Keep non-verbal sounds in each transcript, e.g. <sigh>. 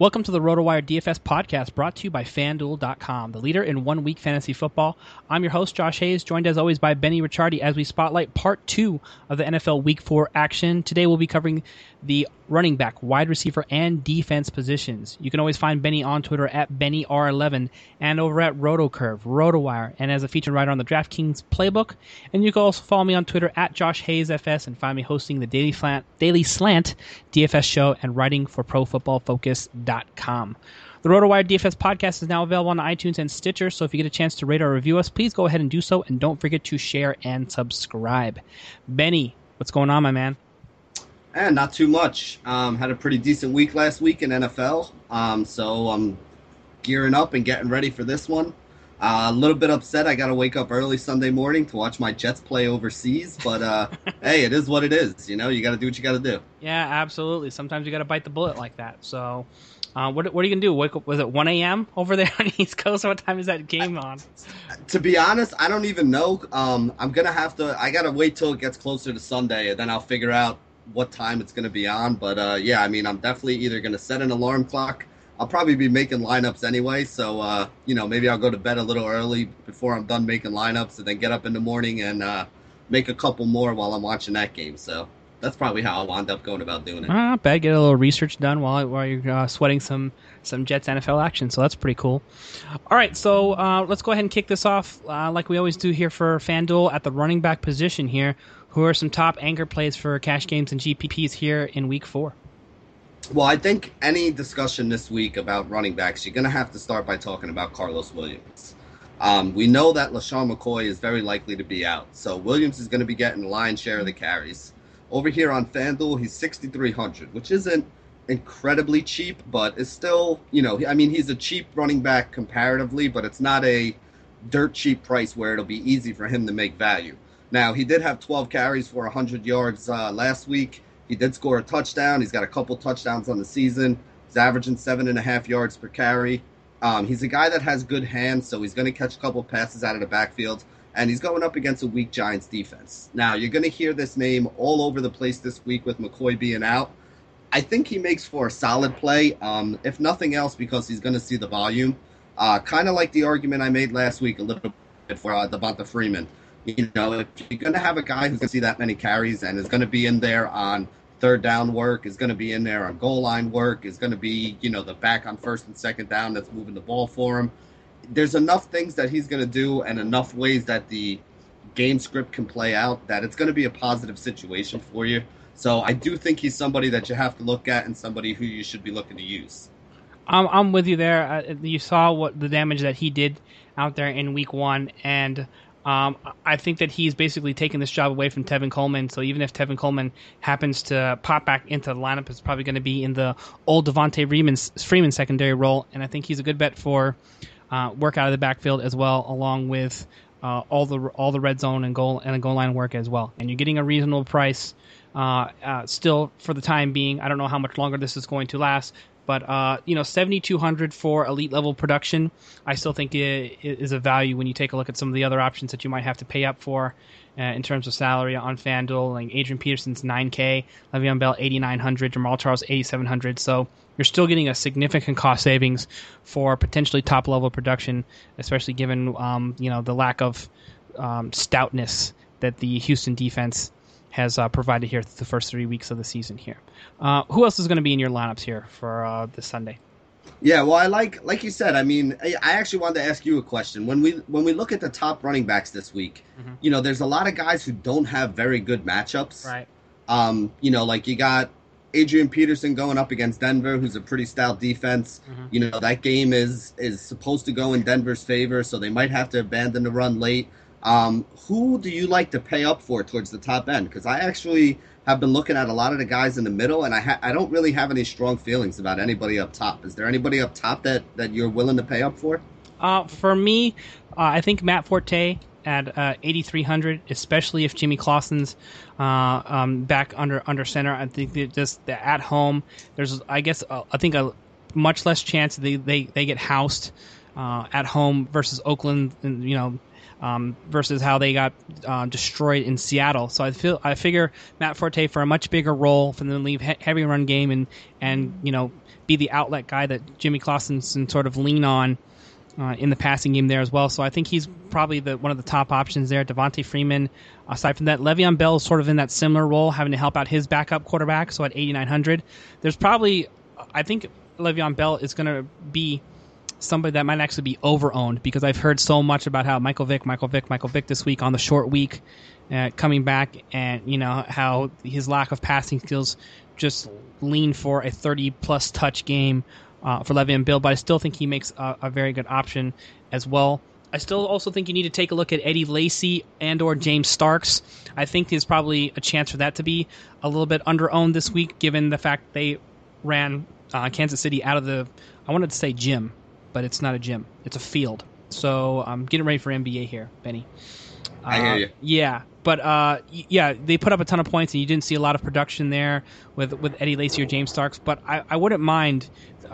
Welcome to the RotoWire DFS podcast brought to you by FanDuel.com, the leader in one week fantasy football. I'm your host, Josh Hayes, joined as always by Benny Ricciardi as we spotlight part two of the NFL Week 4 action. Today we'll be covering the running back, wide receiver, and defense positions. You can always find Benny on Twitter at BennyR11 and over at RotoCurve, RotoWire, and as a featured writer on the DraftKings Playbook. And you can also follow me on Twitter at Josh Hayes FS and find me hosting the Daily Slant, Daily Slant DFS show and writing for ProFootballFocus.com. The RotoWire DFS podcast is now available on iTunes and Stitcher, so if you get a chance to rate or review us, please go ahead and do so, and don't forget to share and subscribe. Benny, what's going on, my man? And not too much. Um, had a pretty decent week last week in NFL, um, so I'm gearing up and getting ready for this one. Uh, a little bit upset. I got to wake up early Sunday morning to watch my Jets play overseas, but uh, <laughs> hey, it is what it is. You know, you got to do what you got to do. Yeah, absolutely. Sometimes you got to bite the bullet like that. So, uh, what, what are you gonna do? Wake up, was it 1 a.m. over there on the East Coast? What time is that game on? To be honest, I don't even know. Um, I'm gonna have to. I gotta wait till it gets closer to Sunday, and then I'll figure out what time it's gonna be on. But uh, yeah, I mean, I'm definitely either gonna set an alarm clock. I'll probably be making lineups anyway, so uh, you know maybe I'll go to bed a little early before I'm done making lineups, and then get up in the morning and uh, make a couple more while I'm watching that game. So that's probably how I'll wind up going about doing it. Ah, bad. Get a little research done while while you're uh, sweating some some Jets NFL action. So that's pretty cool. All right, so uh, let's go ahead and kick this off uh, like we always do here for FanDuel at the running back position here. Who are some top anchor plays for cash games and GPPs here in Week Four? Well, I think any discussion this week about running backs, you're going to have to start by talking about Karlos Williams. Um, we know that LeSean McCoy is very likely to be out, so Williams is going to be getting the lion's share of the carries. Over here on FanDuel, he's 6,300, which isn't incredibly cheap, but is still, you know, I mean, he's a cheap running back comparatively, but it's not a dirt cheap price where it'll be easy for him to make value. Now, he did have 12 carries for 100 yards uh, last week. He did score a touchdown. He's got a couple touchdowns on the season. He's averaging seven and a half yards per carry. Um, he's a guy that has good hands, so he's going to catch a couple passes out of the backfield. And he's going up against a weak Giants defense. Now, you're going to hear this name all over the place this week with McCoy being out. I think he makes for a solid play, um, if nothing else, because he's going to see the volume. Uh, kind of like the argument I made last week a little bit for uh, Devonta Freeman. You know, if you're going to have a guy who's going to see that many carries and is going to be in there on third down work, is going to be in there on goal line work, is going to be, you know, the back on first and second down that's moving the ball for him. there's enough things that he's going to do and enough ways that the game script can play out that it's going to be a positive situation for you. So I do think he's somebody that you have to look at and somebody who you should be looking to use. I'm, I'm with you there. Uh, you saw what the damage that he did out there in week one, and um, I think that he's basically taken this job away from Tevin Coleman. So even if Tevin Coleman happens to pop back into the lineup, it's probably going to be in the old Devonta Freeman, Freeman secondary role, and I think he's a good bet for uh, work out of the backfield as well, along with uh, all the all the red zone and goal and the goal line work as well. And you're getting a reasonable price. Uh, uh, still, for the time being, I don't know how much longer this is going to last, but uh, you know, seventy two hundred for elite level production, I still think it is a value when you take a look at some of the other options that you might have to pay up for. Uh, in terms of salary on FanDuel, like Adrian Peterson's 9K, Le'Veon Bell 8,900, Jamaal Charles 8,700. So you're still getting a significant cost savings for potentially top level production, especially given um, you know the lack of um, stoutness that the Houston defense has uh, provided here the first three weeks of the season here. Uh, who else is going to be in your lineups here for uh, this Sunday? Yeah, well, I like like you said. I mean, I, I, actually wanted to ask you a question. When we when we look at the top running backs this week, mm-hmm. you know, there's a lot of guys who don't have very good matchups. Right. Um, you know, like you got Adrian Peterson going up against Denver, who's a pretty stout defense. Mm-hmm. You know, that game is is supposed to go in Denver's favor, so they might have to abandon the run late. Um, who do you like to pay up for towards the top end? Because I actually have been looking at a lot of the guys in the middle, and I ha- I don't really have any strong feelings about anybody up top. Is there anybody up top that that you're willing to pay up for? Uh, for me, uh, I think Matt Forte at uh, 8,300, especially if Jimmy Clausen's uh, um, back under under center. I think that just the at home, there's I guess uh, I think a much less chance they they, they get housed uh, at home versus Oakland. And, you know, um, versus how they got uh, destroyed in Seattle. So I feel I figure Matt Forte for a much bigger role for them to leave he- heavy run game and and you know be the outlet guy that Jimmy Clausen can sort of lean on. Uh, in the passing game there as well, so I think he's probably the one of the top options there. Devonta Freeman, aside from that, Le'Veon Bell is sort of in that similar role, having to help out his backup quarterback. So at 8,900, there's probably, I think Le'Veon Bell is going to be somebody that might actually be overowned because I've heard so much about how Michael Vick, Michael Vick, Michael Vick this week on the short week, uh, coming back, and you know how his lack of passing skills just lean for a 30 plus touch game uh, for Le'Veon Bell, but I still think he makes a, a, very good option as well. I still also think you need to take a look at Eddie Lacy and or James Starks. I think there's probably a chance for that to be a little bit underowned this week, given the fact they ran uh, Kansas City out of the I wanted to say gym, but it's not a gym. It's a field. So I'm getting ready for NBA here, Benny. Uh, I hear uh, you. Yeah, but uh, yeah, they put up a ton of points, and you didn't see a lot of production there with with Eddie Lacy or James Starks. But I, I wouldn't mind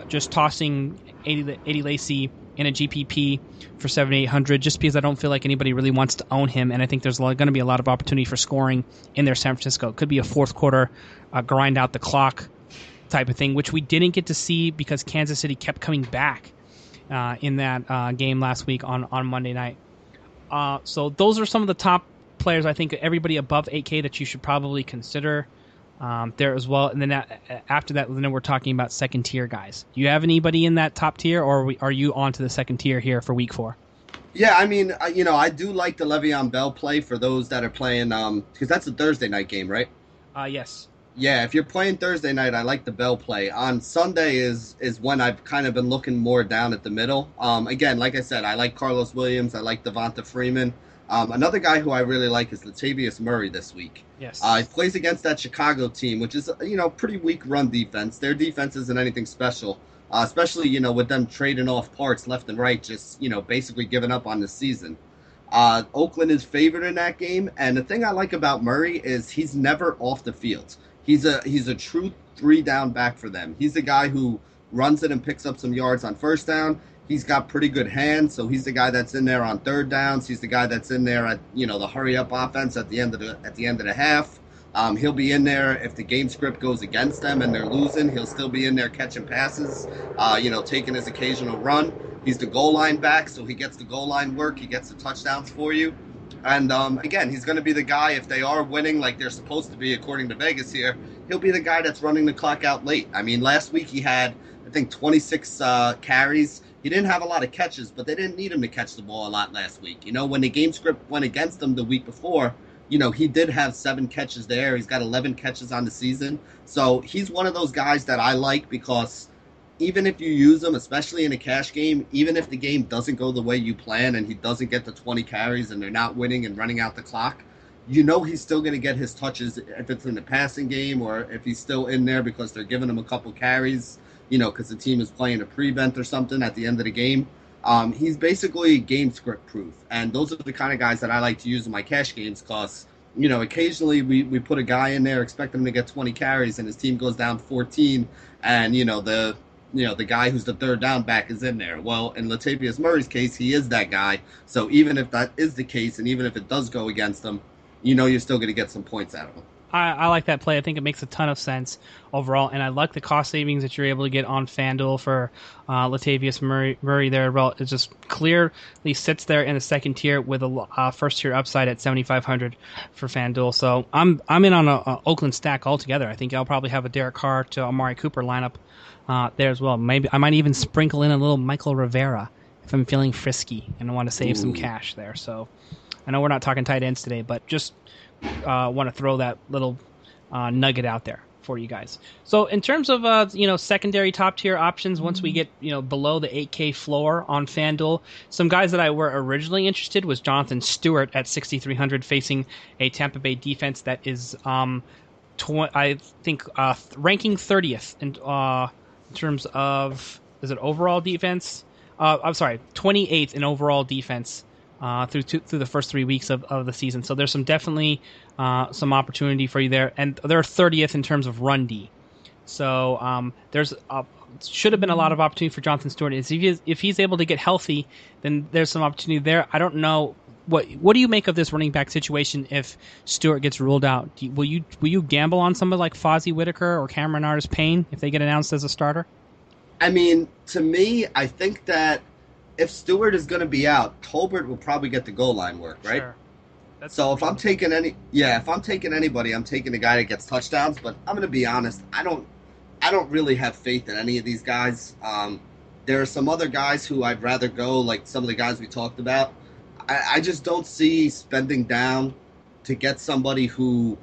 just tossing Eddie, Eddie Lacy in a GPP for seven eight hundred, just because I don't feel like anybody really wants to own him, and I think there's going to be a lot of opportunity for scoring in there. San Francisco it could be a fourth quarter uh, grind out the clock type of thing, which we didn't get to see because Kansas City kept coming back uh, in that uh, game last week on, on Monday night. Uh, so those are some of the top players I think everybody above 8K that you should probably consider um, there as well. And then after that, then we're talking about second tier guys. Do you have anybody in that top tier, or are, we, are you on to the second tier here for week four? Yeah, I mean, you know, I do like the Le'Veon Bell play for those that are playing, because um, that's a Thursday night game, right? Uh, yes. Yeah, if you're playing Thursday night, I like the Bell play. On Sunday is is when I've kind of been looking more down at the middle. Um, again, like I said, I like Karlos Williams. I like Devonta Freeman. Um, another guy who I really like is Latavius Murray this week. Yes, uh, he plays against that Chicago team, which is you know pretty weak run defense. Their defense isn't anything special, uh, especially you know with them trading off parts left and right, just you know basically giving up on the season. Uh, Oakland is favored in that game, and the thing I like about Murray is he's never off the field. He's a he's a true three down back for them. He's the guy who runs it and picks up some yards on first down. He's got pretty good hands, so he's the guy that's in there on third downs. He's the guy that's in there at you know the hurry up offense at the end of the at the end of the half. Um, he'll be in there if the game script goes against them and they're losing. He'll still be in there catching passes, uh, you know, taking his occasional run. He's the goal line back, so he gets the goal line work. He gets the touchdowns for you. And um, again, he's going to be the guy if they are winning like they're supposed to be according to Vegas here. He'll be the guy that's running the clock out late. I mean, last week he had I think 26 uh, carries. he didn't have a lot of catches, but they didn't need him to catch the ball a lot last week. You know, when the game script went against him the week before, you know, he did have seven catches there. He's got 11 catches on the season. So he's one of those guys that I like because even if you use him, especially in a cash game, even if the game doesn't go the way you plan and he doesn't get the 20 carries and they're not winning and running out the clock, you know he's still going to get his touches if it's in the passing game or if he's still in there because they're giving him a couple carries, you know, because the team is playing a prevent or something at the end of the game. Um, he's basically game script proof, and those are the kind of guys that I like to use in my cash games because you know occasionally we, we put a guy in there expecting him to get 20 carries and his team goes down 14, and you know the you know the guy who's the third down back is in there. Well, in Latavius Murray's case, he is that guy. So even if that is the case, and even if it does go against him, you know you're still going to get some points out of him. I, I, like that play. I think it makes a ton of sense overall, and I like the cost savings that you're able to get on FanDuel for uh, Latavius Murray, Murray there. Well, it just clearly sits there in the second tier with a uh, first tier upside at 7,500 for FanDuel. So I'm I'm in on a, a, Oakland stack altogether. I think I'll probably have a Derek Carr to Amari Cooper lineup uh, there as well. Maybe I might even sprinkle in a little Mychal Rivera if I'm feeling frisky and I want to save Ooh. some cash there. So I know we're not talking tight ends today, but just uh, want to throw that little uh, nugget out there for you guys. So in terms of uh, you know secondary top tier options, once we get you know below the 8K floor on FanDuel, some guys that I were originally interested was Jonathan Stewart at 6,300 facing a Tampa Bay defense that is um, tw- I think uh, ranking 30th in, uh, in terms of is it overall defense? Uh, I'm sorry, 28th in overall defense uh, through two, through the first three weeks of, of the season. So there's some definitely uh, some opportunity for you there, and they're 30th in terms of run D. So um, there's a, should have been a lot of opportunity for Jonathan Stewart. If, he is, if he's able to get healthy, then there's some opportunity there. I don't know what what do you make of this running back situation if Stewart gets ruled out? You, will you will you gamble on somebody like Fozzy Whittaker or Cameron Artis Payne if they get announced as a starter? I mean, to me, I think that if Stewart is going to be out, Tolbert will probably get the goal line work, right? Sure. so if I'm taking any, yeah, if I'm taking anybody, I'm taking the guy that gets touchdowns. But I'm going to be honest, I don't, I don't really have faith in any of these guys. Um, there are some other guys who I'd rather go, like some of the guys we talked about. I, I just don't see spending down to get somebody who,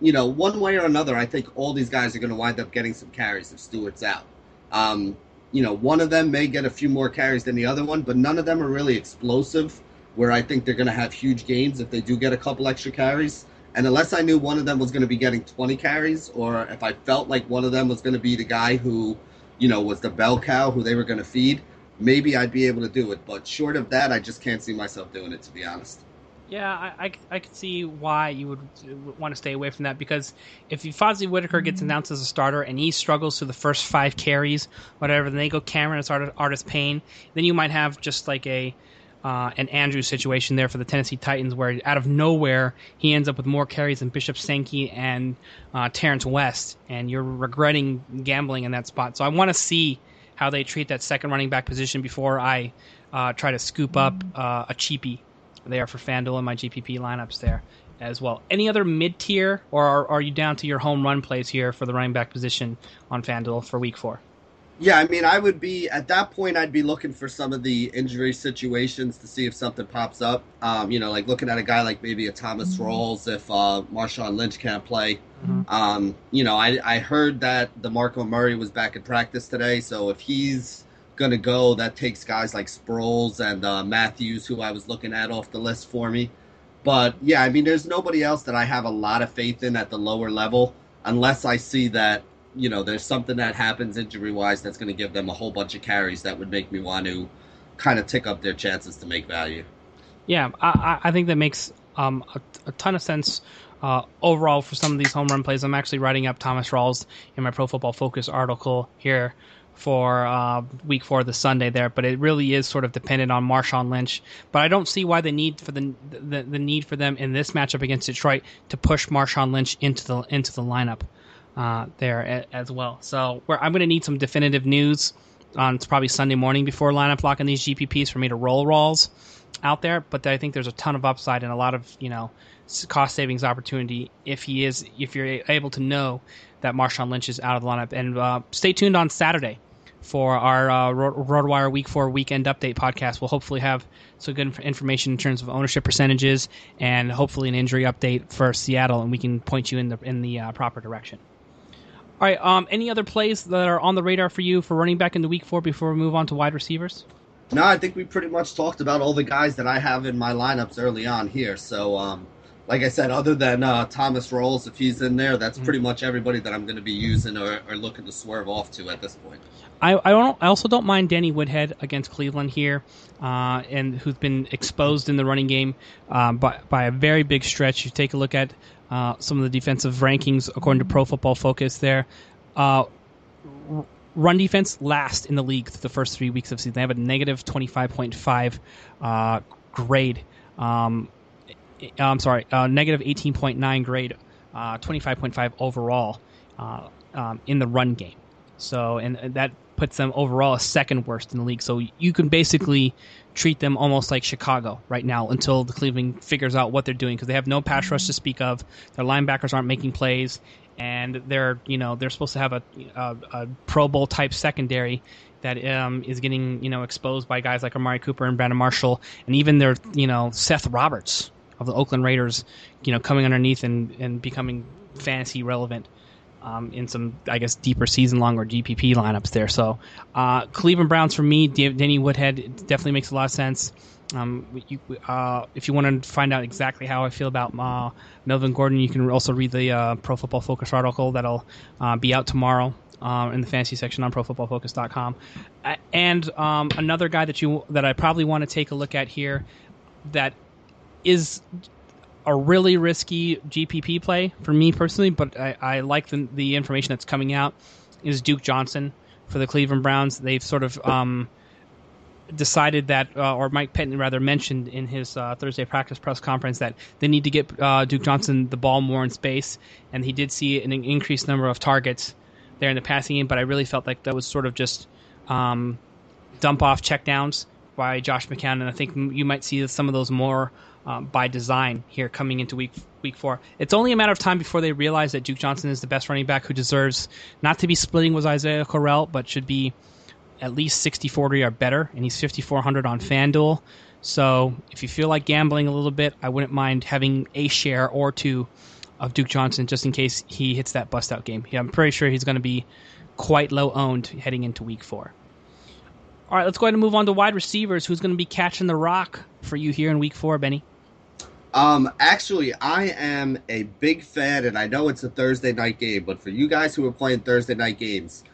you know, one way or another. I think all these guys are going to wind up getting some carries if Stewart's out. Um, you know, one of them may get a few more carries than the other one, but none of them are really explosive. Where I think they're going to have huge gains if they do get a couple extra carries. And unless I knew one of them was going to be getting 20 carries, or if I felt like one of them was going to be the guy who, you know, was the bell cow who they were going to feed, maybe I'd be able to do it. But short of that, I just can't see myself doing it, to be honest. Yeah, I, I, I could see why you would want to stay away from that because if Fozzy Whittaker gets mm-hmm. announced as a starter and he struggles through the first five carries, whatever, then they go Cameron as artist Payne, then you might have just like a uh, an Andrew situation there for the Tennessee Titans where out of nowhere he ends up with more carries than Bishop Sankey and uh, Terrance West, and you're regretting gambling in that spot. So I want to see how they treat that second running back position before I uh, try to scoop up uh, a cheapie there for FanDuel and my GPP lineups there as well. Any other mid tier, or are, are, you down to your home run plays here for the running back position on FanDuel for week four? Yeah, I mean, I would be at that point. I'd be looking for some of the injury situations to see if something pops up. Um, you know, like looking at a guy like maybe a Thomas mm-hmm. Rawls if uh, Marshawn Lynch can't play. Mm-hmm. Um, you know, I, I heard that DeMarco Murray was back in practice today, so if he's gonna go, that takes guys like Sproles and uh, Mathews, who I was looking at off the list for me. But yeah, I mean, there's nobody else that I have a lot of faith in at the lower level, unless I see that you know there's something that happens injury wise that's going to give them a whole bunch of carries that would make me want to kind of tick up their chances to make value. Yeah, I, I think that makes um, a, a ton of sense. Uh, overall, for some of these home run plays, I'm actually writing up Thomas Rawls in my Pro Football Focus article here for uh, week four, the Sunday there, but it really is sort of dependent on Marshawn Lynch. But I don't see why the need for the, the the, need for them in this matchup against Detroit to push Marshawn Lynch into the into the lineup uh, there as well. So I'm going to need some definitive news on it's probably Sunday morning before lineup lock these GPPs for me to roll Rawls out there. But I think there's a ton of upside and a lot of you know cost savings opportunity if he is if you're able to know that Marshawn Lynch is out of the lineup. And uh, stay tuned on Saturday for our uh, RotoWire Week Four Weekend Update podcast. We'll hopefully have some good information in terms of ownership percentages and hopefully an injury update for Seattle, and we can point you in the in the uh, proper direction. All right. Um, any other plays that are on the radar for you for running back in the Week Four before we move on to wide receivers? No, I think we pretty much talked about all the guys that I have in my lineups early on here. So, um, like I said, other than uh, Thomas Rawls, if he's in there, that's mm-hmm. pretty much everybody that I'm going to be using or, or, looking to swerve off to at this point. I, I don't. I also don't mind Danny Woodhead against Cleveland here, uh, and who's been exposed in the running game um, by by a very big stretch. You take a look at uh, some of the defensive rankings according to Pro Football Focus. There, uh, run defense last in the league through the first three weeks of season. They have a negative twenty five point five uh, grade. Um, I'm sorry, uh, negative 18.9 grade, uh, 25.5 overall uh, um, in the run game. So, and that puts them overall a second worst in the league. So you can basically treat them almost like Chicago right now until the Cleveland figures out what they're doing because they have no pass rush to speak of. Their linebackers aren't making plays, and they're you know they're supposed to have a, a, a Pro Bowl type secondary that um, is getting you know exposed by guys like Amari Cooper and Brandon Marshall, and even their you know Seth Roberts of the Oakland Raiders, you know, coming underneath and, and becoming fantasy relevant um, in some, I guess, deeper season long or GPP lineups there. So, uh, Cleveland Browns for me, Danny Woodhead definitely makes a lot of sense. Um, you, uh, if you want to find out exactly how I feel about uh, Melvin Gordon, you can also read the uh, Pro Football Focus article that'll uh, be out tomorrow. Uh, in the fantasy section on ProFootballFocus.com, and um, another guy that you that I probably want to take a look at here, that is a really risky GPP play for me personally, but I, I like the, the information that's coming out. Is Duke Johnson for the Cleveland Browns? They've sort of um, decided that, uh, or Mike Pettine rather mentioned in his uh, Thursday practice press conference that they need to get uh, Duke Johnson the ball more in space, and he did see an increased number of targets there in the passing game. But I really felt like that was sort of just um, dump off checkdowns by Josh McCown, and I think you might see some of those more um, by design here coming into week week four. It's only a matter of time before they realize that Duke Johnson is the best running back who deserves not to be splitting with Isaiah Crowell, but should be at least 60 40 or better, and he's 5,400 on FanDuel. So if you feel like gambling a little bit, I wouldn't mind having a share or two of Duke Johnson just in case he hits that bust out game. Yeah, I'm pretty sure he's going to be quite low owned heading into week four. All right, let's go ahead and move on to wide receivers. Who's going to be catching the rock for you here in week four, Benny? Um, actually, I am a big fan, and I know it's a Thursday night game, but for you guys who are playing Thursday night games,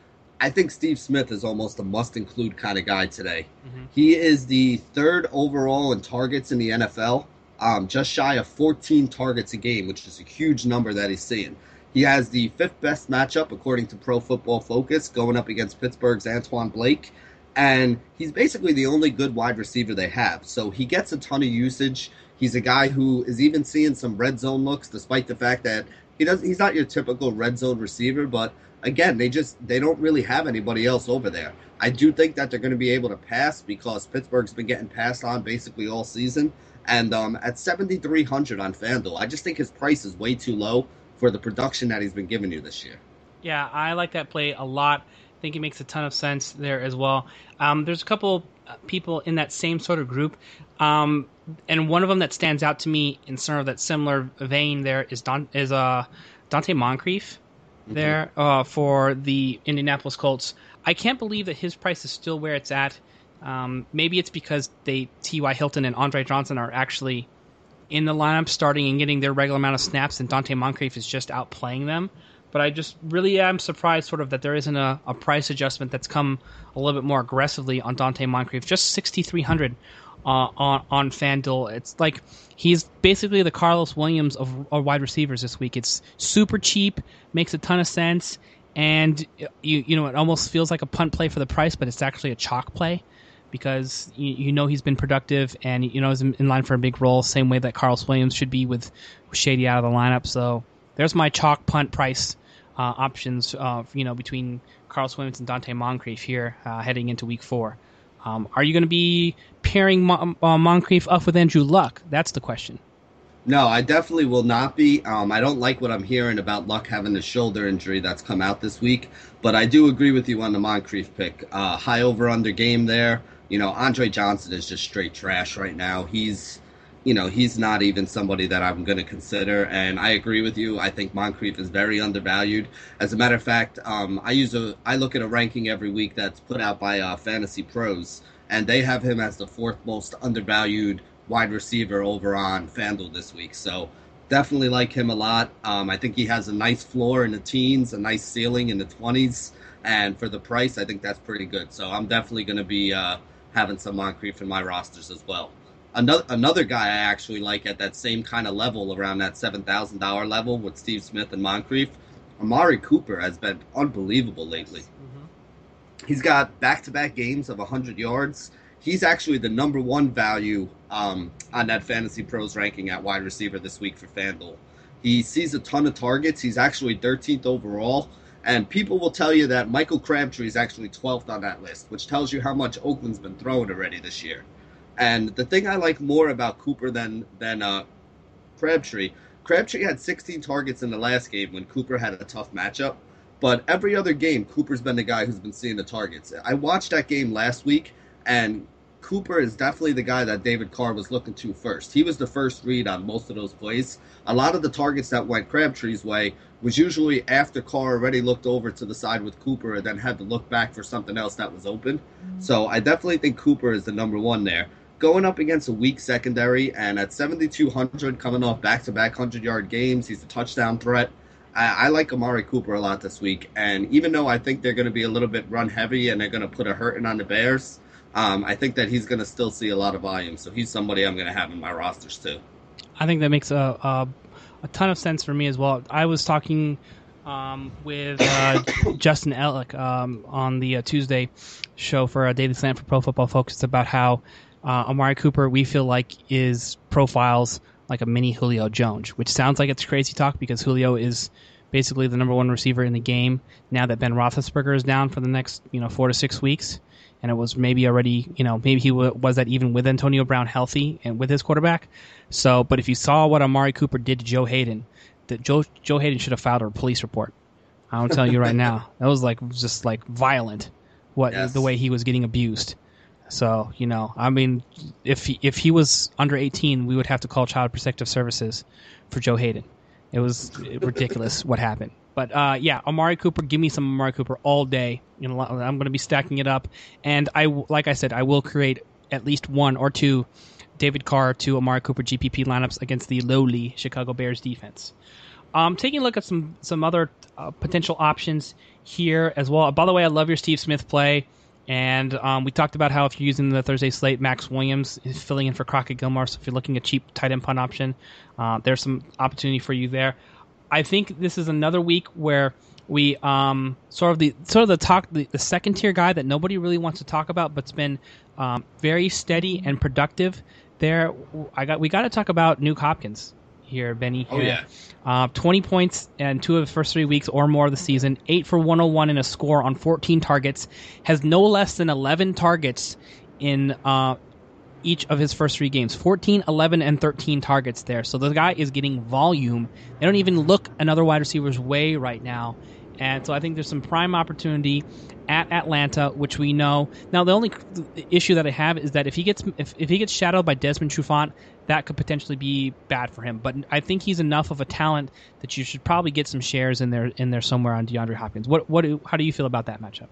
I think Steve Smith is almost a must include kind of guy today. Mm-hmm. He is the third overall in targets in the NFL, um, just shy of 14 targets a game, which is a huge number that he's seeing. He has the fifth best matchup according to Pro Football Focus, going up against Pittsburgh's Antoine Blake. And he's basically the only good wide receiver they have. So he gets a ton of usage. He's a guy who is even seeing some red zone looks, despite the fact that he does. He's not your typical red zone receiver, but again, they just they don't really have anybody else over there. I do think that they're going to be able to pass because Pittsburgh's been getting passed on basically all season. And um, at 7,300 on FanDuel, I just think his price is way too low for the production that he's been giving you this year. Yeah, I like that play a lot. I think it makes a ton of sense there as well. Um, there's a couple people in that same sort of group. Um, and one of them that stands out to me in sort of that similar vein there is Don is uh Donte Moncrief mm-hmm. there uh, for the Indianapolis Colts. I can't believe that his price is still where it's at. Um, maybe it's because they T.Y. Hilton and Andre Johnson are actually in the lineup, starting and getting their regular amount of snaps, and Donte Moncrief is just outplaying them. But I just really am surprised, sort of, that there isn't a, a price adjustment that's come a little bit more aggressively on Donte Moncrief. Just sixty three hundred uh, on on FanDuel. It's like he's basically the Karlos Williams of, of wide receivers this week. It's super cheap, makes a ton of sense, and you you know it almost feels like a punt play for the price, but it's actually a chalk play because you, you know he's been productive and you know he's in line for a big role, same way that Karlos Williams should be with Shady out of the lineup. So there's my chalk punt price uh, options, uh, you know, between Karlos Williams and Donte Moncrief here uh, heading into week four. Um, are you going to be pairing Mon- uh, Moncrief up with Andrew Luck? That's the question. No, I definitely will not be. Um, I don't like what I'm hearing about Luck having the shoulder injury that's come out this week, but I do agree with you on the Moncrief pick. Uh, high over under game there. You know, Andre Johnson is just straight trash right now. He's, you know, he's not even somebody that I'm going to consider. And I agree with you. I think Moncrief is very undervalued. As a matter of fact, um, I use a, I look at a ranking every week that's put out by uh, Fantasy Pros, and they have him as the fourth most undervalued wide receiver over on FanDuel this week. So definitely like him a lot. Um, I think he has a nice floor in the teens, a nice ceiling in the 20s. And for the price, I think that's pretty good. So I'm definitely going to be uh, having some Moncrief in my rosters as well. Another, another guy I actually like at that same kind of level, around that $7,000 level with Steve Smith and Moncrief, Amari Cooper has been unbelievable lately. Mm-hmm. He's got back to back games of 100 yards he's actually the number one value um, on that Fantasy Pros ranking at wide receiver this week for FanDuel. He sees a ton of targets. He's actually 13th overall. And people will tell you that Michael Crabtree is actually 12th on that list, which tells you how much Oakland's been throwing already this year. And the thing I like more about Cooper than than uh, Crabtree, Crabtree had 16 targets in the last game when Cooper had a tough matchup. But every other game, Cooper's been the guy who's been seeing the targets. I watched that game last week, and Cooper is definitely the guy that David Carr was looking to first. He was the first read on most of those plays. A lot of the targets that went Crabtree's way was usually after Carr already looked over to the side with Cooper and then had to look back for something else that was open. So I definitely think Cooper is the number one there. Going up against a weak secondary and at 7,200 coming off back to back 100 yard games, he's a touchdown threat. I, I, like Amari Cooper a lot this week. And even though I think they're going to be a little bit run heavy and they're going to put a hurting on the Bears, um, I think that he's going to still see a lot of volume. So he's somebody I'm going to have in my rosters too. I think that makes a, a, a ton of sense for me as well. I was talking um, with uh, <coughs> Justin Ellick um, on the uh, Tuesday show for a Daily Slant for Pro Football Focus about how uh, Amari Cooper we feel like is profiles like a mini Julio Jones, which sounds like it's crazy talk because Julio is basically the number one receiver in the game now that Ben Roethlisberger is down for the next you know four to six weeks and it was maybe already, you know, maybe he w- was that even with Antonio Brown healthy and with his quarterback. So, but if you saw what Amari Cooper did to Joe Haden, that Joe Joe Haden should have filed a police report. I'm telling you right <laughs> now, that was like just like violent, what yes. the way he was getting abused. So you know, I mean, if he, if he was under 18, we would have to call Child Protective Services for Joe Haden. It was ridiculous <laughs> what happened. But uh, yeah, Amari Cooper, give me some Amari Cooper all day. You know, I'm going to be stacking it up, and I like I said, I will create at least one or two David Carr to Amari Cooper GPP lineups against the lowly Chicago Bears defense. Um, taking a look at some some other uh, potential options here as well. By the way, I love your Steve Smith play. And um, we talked about how if you're using the Thursday slate, Maxx Williams is filling in for Crockett Gilmore. So if you're looking at cheap tight end punt option, uh, there's some opportunity for you there. I think this is another week where we um, sort of the sort of the talk the, the, second tier guy that nobody really wants to talk about, but's been um, very steady and productive. There, I got we got to talk about Nuk Hopkins here, Benny. Oh yeah, uh, twenty points in two of the first three weeks or more of the season. Eight for one hundred oh one in a score on fourteen targets. Has no less than eleven targets in uh, each of his first three games 14, 11, and 13 targets there. So the guy is getting volume. They don't even look another wide receiver's way right now. And so I think there's some prime opportunity at Atlanta, which we know. Now the only issue that I have is that if he gets if, if he gets shadowed by Desmond Trufant, that could potentially be bad for him. But I think he's enough of a talent that you should probably get some shares in there in there somewhere on DeAndre Hopkins. What what how do you feel about that matchup?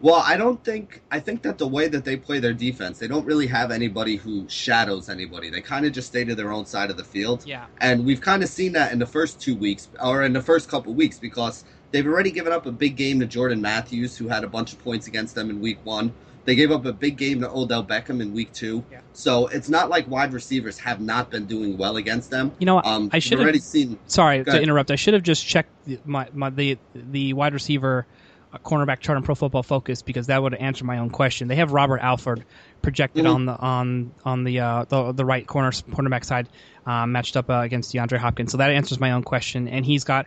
Well, I don't think I think that the way that they play their defense, they don't really have anybody who shadows anybody. They kind of just stay to their own side of the field. Yeah. And we've kind of seen that in the first two weeks or in the first couple weeks because they've already given up a big game to Jordan Matthews, who had a bunch of points against them in week one. They gave up a big game to Odell Beckham in week two. Yeah. So it's not like wide receivers have not been doing well against them. You know, um, I should have already seen. Sorry to interrupt. I should have just checked my, my the the wide receiver a cornerback chart on Pro Football Focus because that would answer my own question. They have Robert Alford projected mm-hmm. on the on on the uh, the, the right corner cornerback side uh, matched up uh, against DeAndre Hopkins. So that answers my own question. And he's got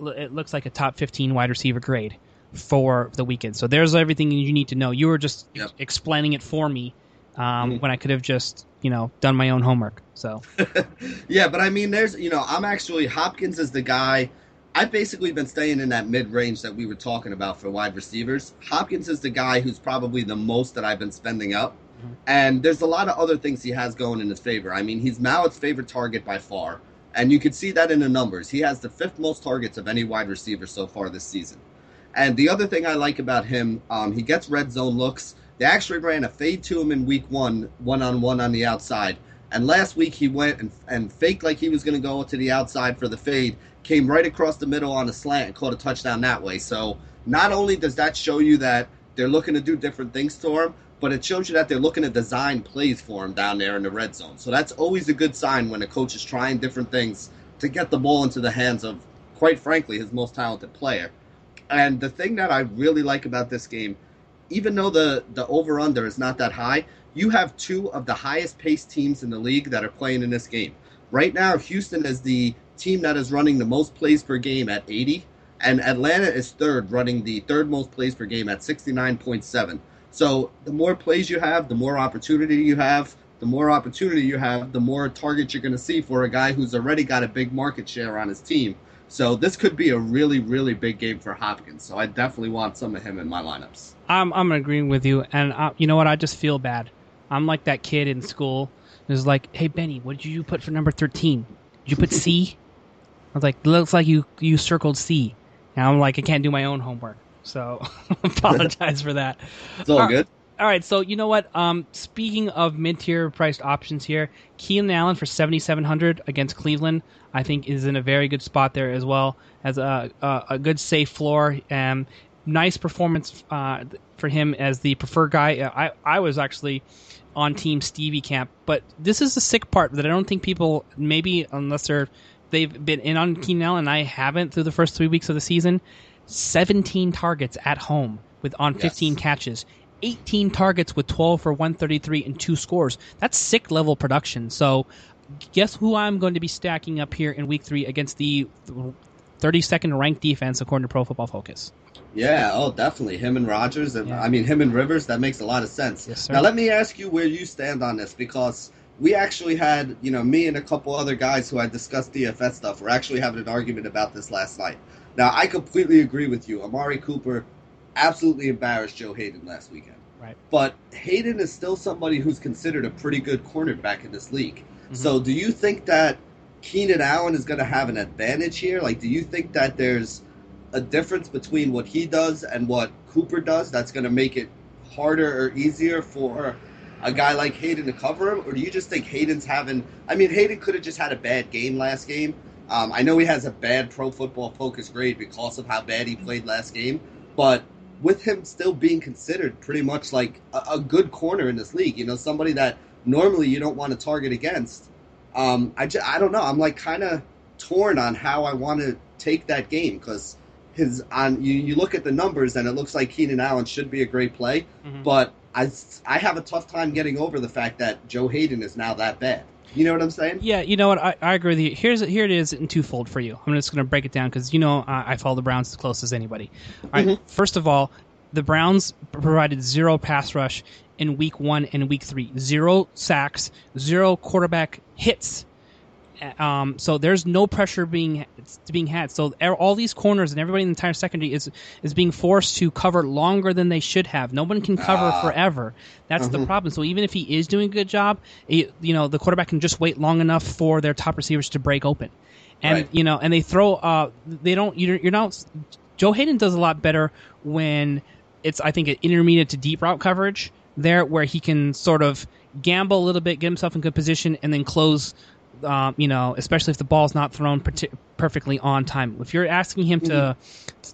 it looks like a top 15 wide receiver grade for the weekend. So there's everything you need to know. You were just yep. explaining it for me um, mm-hmm. when I could have just you know done my own homework. So <laughs> yeah, but I mean, there's you know, I'm actually Hopkins is the guy. I've basically been staying in that mid range that we were talking about for wide receivers. Hopkins is the guy who's probably the most that I've been spending up. Mm-hmm. And there's a lot of other things he has going in his favor. I mean, he's Mallett's favorite target by far. And you can see that in the numbers. He has the fifth most targets of any wide receiver so far this season. And the other thing I like about him, um, he gets red zone looks. They actually ran a fade to him in week one, one on one on the outside. And last week he went and, and faked like he was going to go to the outside for the fade, came right across the middle on a slant and caught a touchdown that way. So not only does that show you that they're looking to do different things to him, but it shows you that they're looking to design plays for him down there in the red zone. So that's always a good sign when a coach is trying different things to get the ball into the hands of, quite frankly, his most talented player. And the thing that I really like about this game, even though the, the over under is not that high, you have two of the highest paced teams in the league that are playing in this game. Right now, Houston is the team that is running the most plays per game at 80, and Atlanta is third, running the third most plays per game at 69.7. So the more plays you have, the more opportunity you have. The more opportunity you have, the more targets you're going to see for a guy who's already got a big market share on his team. So this could be a really, really big game for Hopkins. So I definitely want some of him in my lineups. I'm I'm agreeing with you, and uh, you know what? I just feel bad. I'm like that kid in school who's like, "Hey Benny, what did you put for number 13? Did you put C?" <laughs> I was like, "Looks like you you circled C." And I'm like, I can't do my own homework. So <laughs> <laughs> apologize for that. It's all, all good. All right, so you know what? Um, speaking of mid-tier priced options here, Keenan Allen for seventy seven hundred against Cleveland, I think is in a very good spot there as well as a a, a good safe floor and nice performance uh, for him as the preferred guy. I I was actually on Team Stevie camp, but this is the sick part that I don't think people maybe unless they're they've been in on Keenan Allen, and I haven't through the first three weeks of the season. 17 targets at home with on 15 yes. catches. 18 targets with 12 for 133 and two scores. That's sick level production. So, guess who I'm going to be stacking up here in week three against the 32nd ranked defense according to Pro Football Focus? Yeah, oh, definitely. Him and Rogers, And, yeah. I mean, him and Rivers, that makes a lot of sense. Yes, now, let me ask you where you stand on this because we actually had, you know, me and a couple other guys who had discussed DFS stuff were actually having an argument about this last night. Now, I completely agree with you. Amari Cooper absolutely embarrassed Joe Haden last weekend. Right. But Haden is still somebody who's considered a pretty good cornerback in this league. Mm-hmm. So, do you think that Keenan Allen is going to have an advantage here? Like, do you think that there's a difference between what he does and what Cooper does that's going to make it harder or easier for a guy like Haden to cover him? Or do you just think Haden's having. I mean, Haden could have just had a bad game last game, um, I know he has a bad pro football focus grade because of how bad he played last game, but with him still being considered pretty much like a, a good corner in this league, you know, somebody that normally you don't want to target against. Um, I, just, I don't know. I'm like kind of torn on how I want to take that game because his on you, you look at the numbers and it looks like Keenan Allen should be a great play, mm-hmm. but I I have a tough time getting over the fact that Joe Haden is now that bad. You know what I'm saying? Yeah, you know what? I, I agree with you. Here's here it is in twofold for you. I'm just going to break it down because you know I, I, follow the Browns as close as anybody. All right, mm-hmm. First of all, the Browns provided zero pass rush in week one and week three. Zero sacks, zero quarterback hits um, so there's no pressure being being had. So all these corners and everybody in the entire secondary is is being forced to cover longer than they should have. No one can cover ah. forever. That's mm-hmm. the problem. So even if he is doing a good job, it, you know the quarterback can just wait long enough for their top receivers to break open, and right. you know, and they throw. Uh, they don't. You're, you're not. Joe Haden does a lot better when it's I think an intermediate to deep route coverage there, where he can sort of gamble a little bit, get himself in good position, and then close um, you know, especially if the ball's not thrown per- perfectly on time. If you're asking him mm-hmm. to,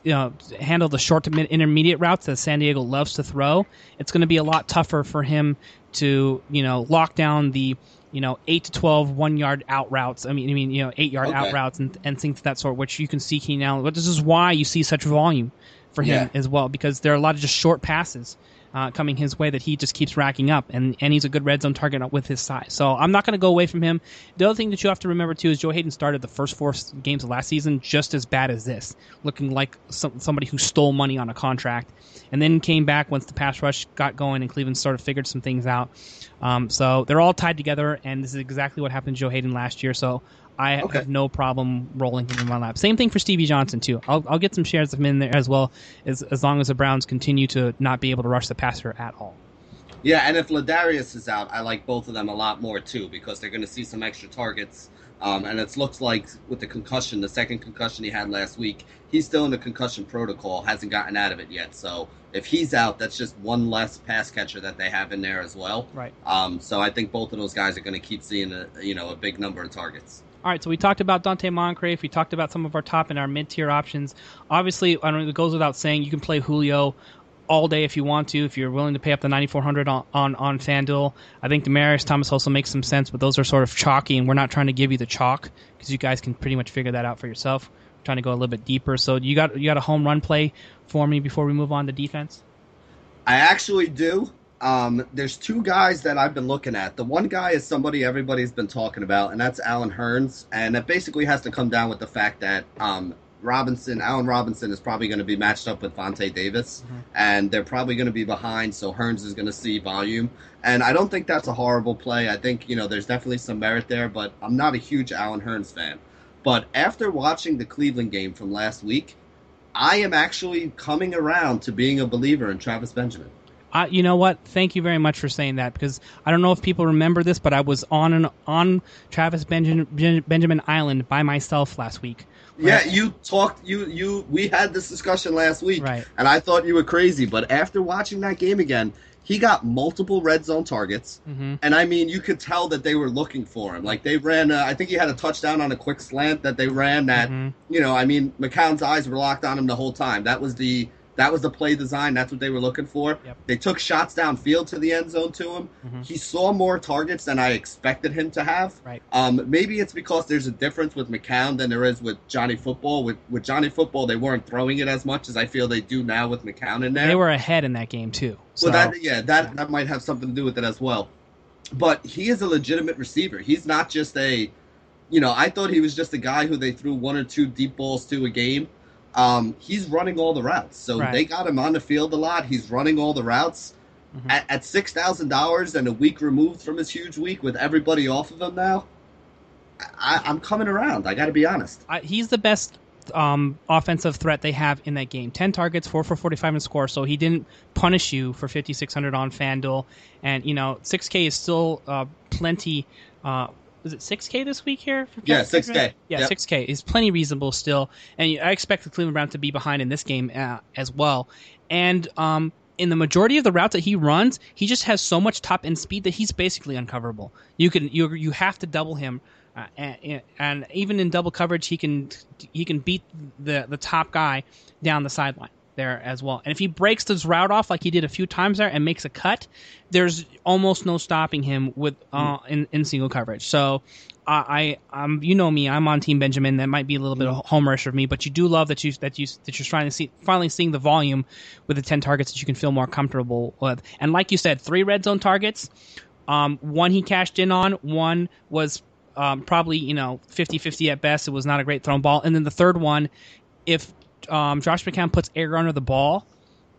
you know, handle the short to mid intermediate routes that San Diego loves to throw, it's going to be a lot tougher for him to, you know, lock down the, you know, eight to 12 one yard out routes. I mean, I mean, you know, eight yard okay. out routes and, and things of that sort, which you can see Keenan Allen. But this is why you see such volume for him yeah. as well, because there are a lot of just short passes uh, coming his way that he just keeps racking up, and, and he's a good red zone target with his size. So I'm not going to go away from him. The other thing that you have to remember too is Joe Haden started the first four games of last season just as bad as this, looking like some, somebody who stole money on a contract, and then came back once the pass rush got going and Cleveland sort of figured some things out. Um, so they're all tied together, and this is exactly what happened to Joe Haden last year. So I okay. have no problem rolling him in my lap. Same thing for Stevie Johnson too. I'll, I'll get some shares of him in there as well, as as long as the Browns continue to not be able to rush the passer at all. Yeah, and if Ladarius is out, I like both of them a lot more too because they're going to see some extra targets. Um, and it looks like with the concussion, the second concussion he had last week, he's still in the concussion protocol, hasn't gotten out of it yet. So if he's out, that's just one less pass catcher that they have in there as well. Right. Um, so I think both of those guys are going to keep seeing a you know a big number of targets. All right, so we talked about Donte Moncrief. We talked about some of our top and our mid tier options. Obviously, I don't it goes without saying you can play Julio all day if you want to, if you're willing to pay up the 9400 on, on, on FanDuel. I think Demaryius Thomas also makes some sense, but those are sort of chalky, and we're not trying to give you the chalk because you guys can pretty much figure that out for yourself. We're trying to go a little bit deeper. So you got you got a home run play for me before we move on to defense? I actually do. Um, there's two guys that I've been looking at. The one guy is somebody everybody's been talking about, and that's Allen Hurns. And it basically has to come down with the fact that um, Robinson, Allen Robinson, is probably going to be matched up with Vontae Davis, mm-hmm. and they're probably going to be behind. So Hurns is going to see volume, and I don't think that's a horrible play. I think you know there's definitely some merit there, but I'm not a huge Allen Hurns fan. But after watching the Cleveland game from last week, I am actually coming around to being a believer in Travis Benjamin. I, you know what? Thank you very much for saying that because I don't know if people remember this, but I was on an on Travis Benjamin, Benjamin Island by myself last week. Right? Yeah, you talked. You you we had this discussion last week, right? And I thought you were crazy, but after watching that game again, he got multiple red zone targets, mm-hmm. and I mean, you could tell that they were looking for him. Like they ran, uh, I think he had a touchdown on a quick slant that they ran. That mm-hmm. you know, I mean, McCown's eyes were locked on him the whole time. That was the that was the play design. That's what they were looking for. Yep. They took shots downfield to the end zone to him. Mm-hmm. He saw more targets than I expected him to have. Right. Um, maybe it's because there's a difference with McCown than there is with Johnny Football. With with Johnny Football, they weren't throwing it as much as I feel they do now with McCown in there. They were ahead in that game too. So. Well, that yeah, that yeah. that might have something to do with it as well. But he is a legitimate receiver. He's not just a, you know, I thought he was just a guy who they threw one or two deep balls to a game um, he's running all the routes. So right. they got him on the field a lot. He's running all the routes. Mm-hmm. At, at six thousand dollars and a week removed from his huge week with everybody off of him now, I, am coming around. I got to be honest. he's the best um, offensive threat they have in that game. Ten targets, four for forty-five in score. So he didn't punish you for fifty-six hundred on Fanduel, and you know six K is still uh, plenty. Uh, was it 6K this week here? yeah, 6K. Yeah, yep. 6K is plenty reasonable still, and I expect the Cleveland Browns to be behind in this game uh, as well. And um, in the majority of the routes that he runs, he just has so much top end speed that he's basically uncoverable. You can you you have to double him, uh, and, and even in double coverage, he can he can beat the the top guy down the sideline there as well. And if he breaks this route off like he did a few times there and makes a cut, there's almost no stopping him with uh, in, in single coverage. So I, I um, you know me, I'm on Team Benjamin. That might be a little bit of homerish of me, but you do love that you that you that you're trying to see finally seeing the volume with the ten targets that you can feel more comfortable with. And like you said, three red zone targets. Um, one he cashed in on. One was um, probably you know 50-50 at best. It was not a great thrown ball. And then the third one, if um, Josh McCown puts air under the ball,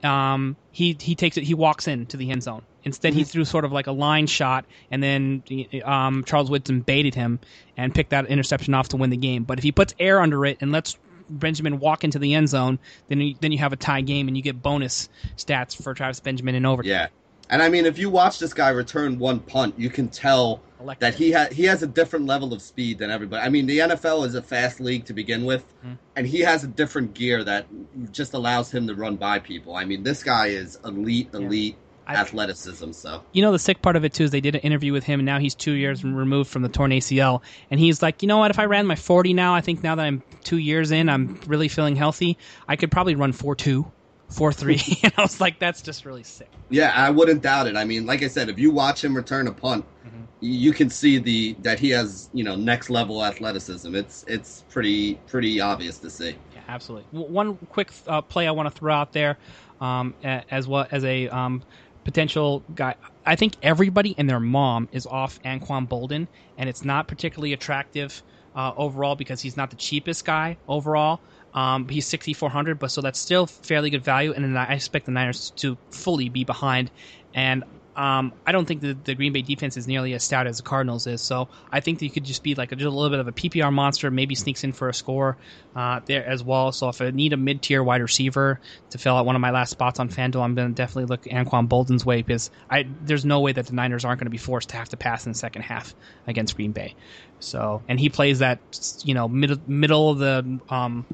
um, he he takes it. He walks into the end zone. Instead, mm-hmm. he threw sort of like a line shot, and then um, Charles Woodson baited him and picked that interception off to win the game. But if he puts air under it and lets Benjamin walk into the end zone, then you, then you have a tie game and you get bonus stats for Travis Benjamin in overtime. Yeah, and I mean, if you watch this guy return one punt, you can tell Electric. that he has he has a different level of speed than everybody. I mean, the NFL is a fast league to begin with, mm-hmm. and he has a different gear that just allows him to run by people. I mean, this guy is elite, elite. Yeah. Athleticism, so you know the sick part of it too is they did an interview with him, and now he's two years removed from the torn ACL, and he's like, you know what? If I ran my forty now, I think now that I'm two years in, I'm really feeling healthy. I could probably run four two four three, <laughs> and I was like, that's just really sick. Yeah, I wouldn't doubt it. I mean, like I said, if you watch him return a punt, mm-hmm. you can see the that he has you know next level athleticism. It's it's pretty pretty obvious to see. Yeah, absolutely. One quick uh, play I want to throw out there, um, as well as a um, potential guy. I think everybody and their mom is off Anquan Boldin, and it's not particularly attractive uh, overall because he's not the cheapest guy overall. Um, he's 6,400, but so that's still fairly good value. And I expect the Niners to fully be behind. And um, I don't think the, the Green Bay defense is nearly as stout as the Cardinals is. So I think that you could just be like a, just a little bit of a PPR monster, maybe sneaks in for a score uh, there as well. So if I need a mid tier wide receiver to fill out one of my last spots on FanDuel, I'm going to definitely look Anquan Boldin's way because I there's no way that the Niners aren't going to be forced to have to pass in the second half against Green Bay. So and he plays that you know middle middle of the um,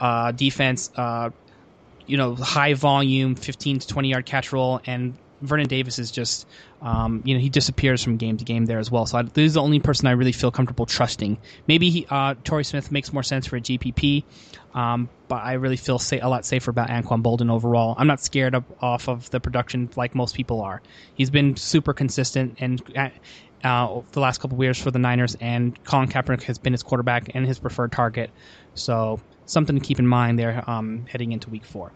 uh, defense. Uh, you know, high volume, 15 to 20 yard catch roll, and Vernon Davis is just, um, you know, he disappears from game to game there as well. So I, this is the only person I really feel comfortable trusting. Maybe he, uh, Torrey Smith makes more sense for a GPP, um, but I really feel sa- a lot safer about Anquan Boldin overall. I'm not scared of, off of the production like most people are. He's been super consistent and. Uh, uh the last couple years for the Niners, and Colin Kaepernick has been his quarterback and his preferred target. So something to keep in mind there um, heading into Week Four.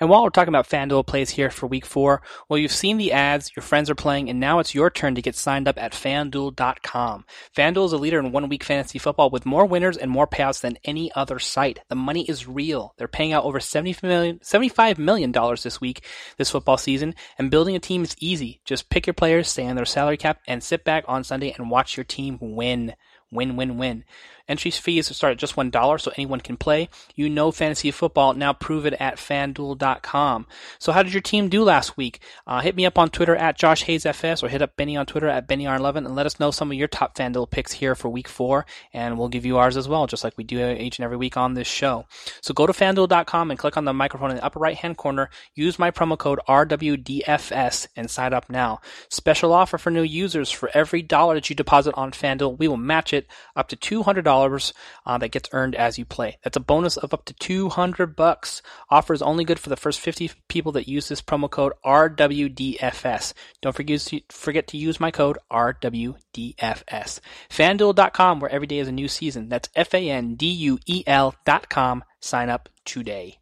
And while we're talking about FanDuel plays here for week four, well, you've seen the ads, your friends are playing, and now it's your turn to get signed up at FanDuel.com. FanDuel is a leader in one week fantasy football with more winners and more payouts than any other site. The money is real. They're paying out over $75 million, $75 million this week, this football season, and building a team is easy. Just pick your players, stay on their salary cap, and sit back on Sunday and watch your team win. Win, win, win. Entry fees start at just $1 so anyone can play. You know fantasy football. Now prove it at fanduel.com. So how did your team do last week? Uh, hit me up on Twitter at Josh Hayes FS or hit up Benny on Twitter at BennyR11 and let us know some of your top FanDuel picks here for week four and we'll give you ours as well, just like we do each and every week on this show. So go to fanduel.com and click on the microphone in the upper right hand corner. Use my promo code RWDFS and sign up now. Special offer for new users for every dollar that you deposit on FanDuel, we will match it up to $200 dollars uh, that gets earned as you play. That's a bonus of up to 200 bucks. Offer is only good for the first 50 people that use this promo code RWDFS. Don't forget to, forget to use my code RWDFS. FanDuel.com, where every day is a new season. That's F-A-N-D-U-E-L.com. Sign up today.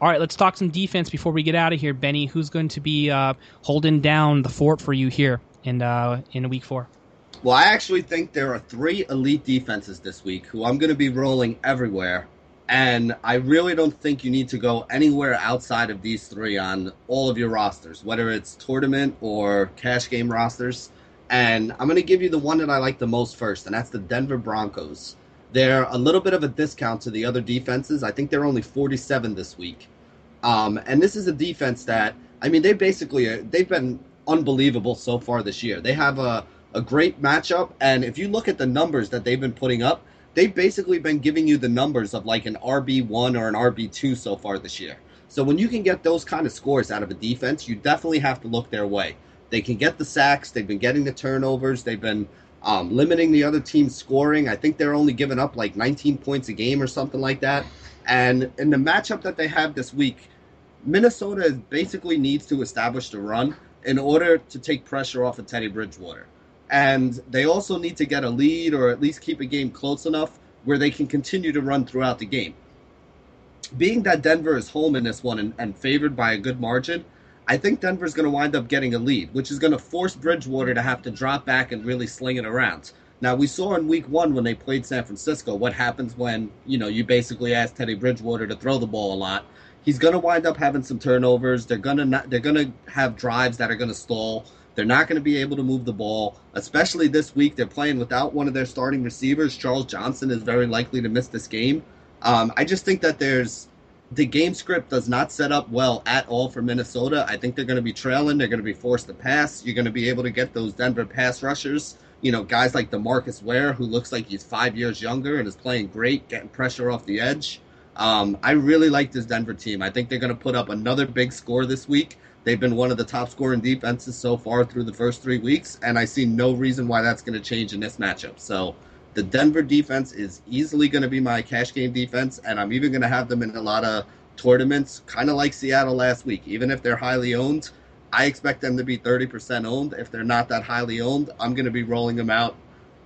All right, let's talk some defense before we get out of here, Benny. Who's going to be uh, holding down the fort for you here in uh, in week four? Well, I actually think there are three elite defenses this week who I'm going to be rolling everywhere. And I really don't think you need to go anywhere outside of these three on all of your rosters, whether it's tournament or cash game rosters. And I'm going to give you the one that I like the most first, and that's the Denver Broncos. They're a little bit of a discount to the other defenses. I think they're only 47 this week. Um, and this is a defense that, I mean, they basically, they've been unbelievable so far this year. They have a a great matchup. And if you look at the numbers that they've been putting up, they've basically been giving you the numbers of like an RB1 or an RB2 so far this year. So when you can get those kind of scores out of a defense, you definitely have to look their way. They can get the sacks, they've been getting the turnovers, they've been um, limiting the other team's scoring. I think they're only giving up like 19 points a game or something like that. And in the matchup that they have this week, Minnesota basically needs to establish the run in order to take pressure off of Teddy Bridgewater and they also need to get a lead or at least keep a game close enough where they can continue to run throughout the game. Being that Denver is home in this one and, and favored by a good margin, I think Denver's going to wind up getting a lead, which is going to force Bridgewater to have to drop back and really sling it around. Now we saw in Week One when they played San Francisco what happens when you know you basically ask Teddy Bridgewater to throw the ball a lot. He's going to wind up having some turnovers. They're going to they're going to have drives that are going to stall. They're not going to be able to move the ball, especially this week. They're playing without one of their starting receivers. Charles Johnson is very likely to miss this game. Um, I just think that there's the game script does not set up well at all for Minnesota. I think they're going to be trailing. They're going to be forced to pass. You're going to be able to get those Denver pass rushers. You know, guys like Demarcus Ware, who looks like he's five years younger and is playing great, getting pressure off the edge. Um, I really like this Denver team. I think they're going to put up another big score this week. They've been one of the top scoring defenses so far through the first three weeks, and I see no reason why that's going to change in this matchup. So the Denver defense is easily going to be my cash game defense, and I'm even going to have them in a lot of tournaments, kind of like Seattle last week. Even if they're highly owned, I expect them to be 30% owned. If they're not that highly owned, I'm going to be rolling them out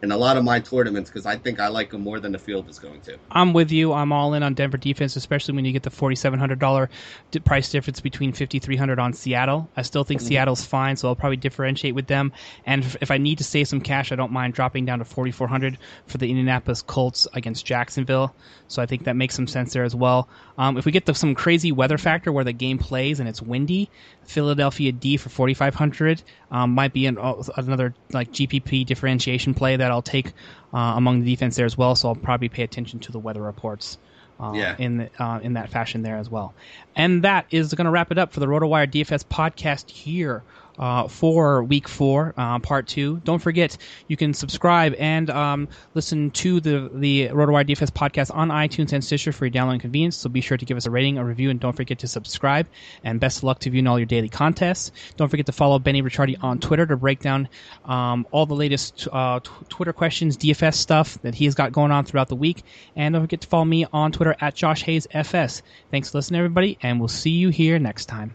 in a lot of my tournaments because I think I like him more than the field is going to. I'm with you. I'm all in on Denver defense, especially when you get the $4,700 price difference between 5300 on Seattle. I still think mm-hmm. Seattle's fine, so I'll probably differentiate with them. And if I need to save some cash, I don't mind dropping down to 4400 for the Indianapolis Colts against Jacksonville. So I think that makes some sense there as well. Um, if we get the, some crazy weather factor where the game plays and it's windy, Philadelphia D for 4500 um, might be an, uh, another like GPP differentiation play that I'll take uh, among the defense there as well. So I'll probably pay attention to the weather reports. Uh, yeah. in the, uh, in that fashion there as well. And that is going to wrap it up for the RotoWire DFS podcast here uh, for week four, uh, part two. Don't forget, you can subscribe and um, listen to the the RotoWire DFS podcast on iTunes and Stitcher for your download convenience. So be sure to give us a rating, a review, and don't forget to subscribe. And best of luck to you in all your daily contests. Don't forget to follow Benny Ricciardi on Twitter to break down um, all the latest uh, t- Twitter questions, DFS stuff that he's got going on throughout the week. And don't forget to follow me on Twitter at Josh Hayes FS. Thanks for listening, everybody, and we'll see you here next time.